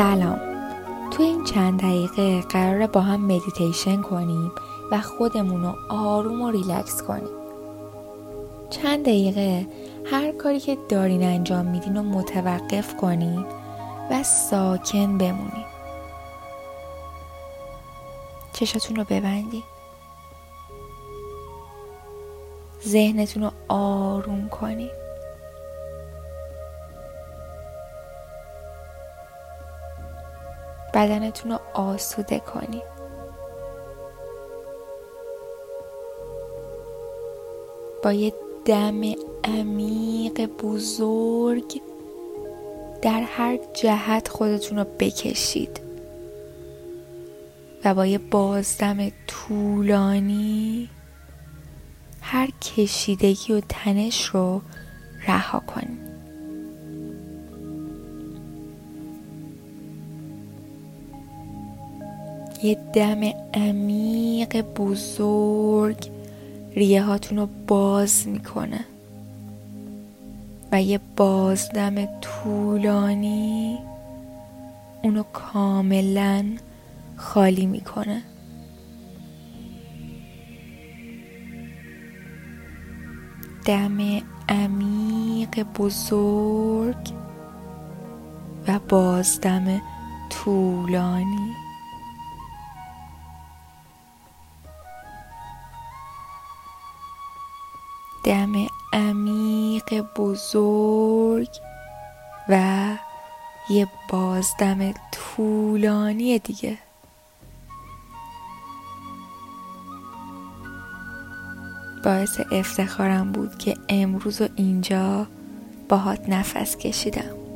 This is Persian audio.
سلام. تو این چند دقیقه قراره با هم مدیتیشن کنیم و خودمون رو آروم و ریلکس کنیم. چند دقیقه هر کاری که دارین انجام میدین رو متوقف کنین و ساکن بمونین. چشاتون رو ببندین. ذهنتون رو آروم کنین. بدنتون رو آسوده کنید با یه دم عمیق بزرگ در هر جهت خودتون رو بکشید. و با یه بازدم طولانی هر کشیدگی و تنش رو رها کنید. یه دم عمیق بزرگ ریه هاتون رو باز می‌کنه. و یه بازدم طولانی اونو کاملا خالی می‌کنه. دم عمیق بزرگ و بازدم طولانی. دم عمیق بزرگ و یه بازدم طولانی دیگه. باعث افتخارم بود که امروز و اینجا باهات نفس کشیدم.